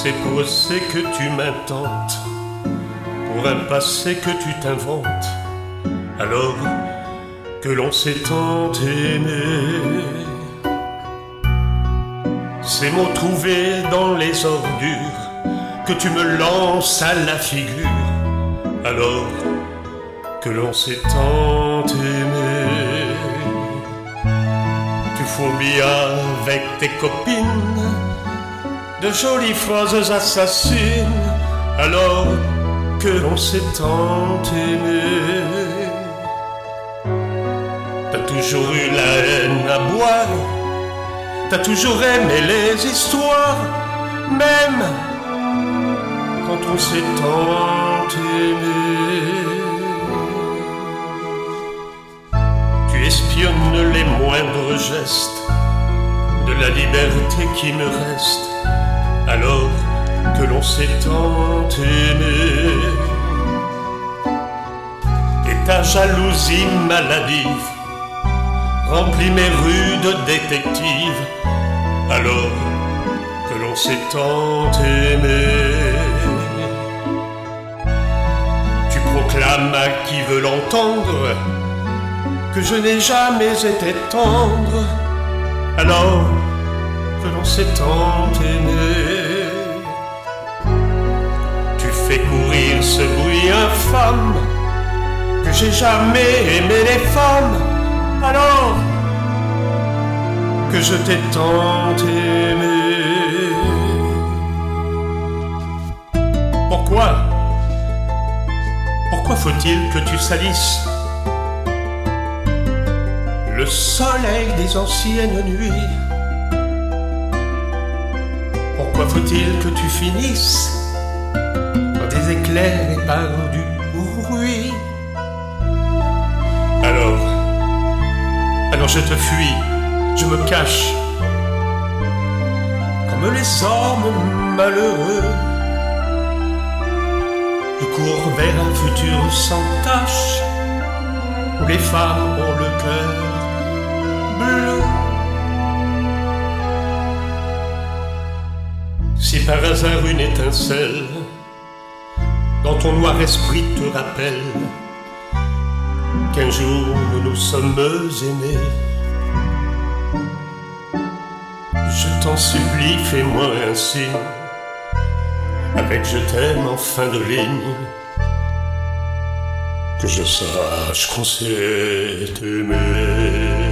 C'est pour c'est que tu m'intentes, pour un passé que tu t'inventes, alors que l'on s'est tant aimé. Ces mots trouvés dans les ordures que tu me lances à la figure, alors que l'on s'est tant aimé. Tu fourbis avec tes copines de jolies phrases assassines, alors que l'on s'est tant aimé. T'as toujours eu la haine à boire, t'as toujours aimé les histoires, même quand on s'est tant aimé. Tu espionnes les moindres gestes de la liberté qui me reste, alors que l'on s'est tant aimé. Et ta jalousie maladive remplit mes rues de détectives, alors que l'on s'est tant aimé. Tu proclames à qui veut l'entendre que je n'ai jamais été tendre, alors que l'on s'est tant aimé. Ce bruit infâme que j'ai jamais aimé les femmes, alors que je t'ai tant aimé. Pourquoi? Pourquoi faut-il que tu salisses le soleil des anciennes nuits? Pourquoi faut-il que tu finisses éclairs et par du bruit Alors, alors je te fuis, je me cache, comme les hommes malheureux. Je cours vers un futur sans tache, où les femmes ont le cœur bleu. Si par hasard une étincelle dans ton noir esprit te rappelle qu'un jour nous nous sommes aimés, je t'en supplie, fais-moi un signe. Avec je t'aime en fin de ligne, que je sache qu'on s'est aimé.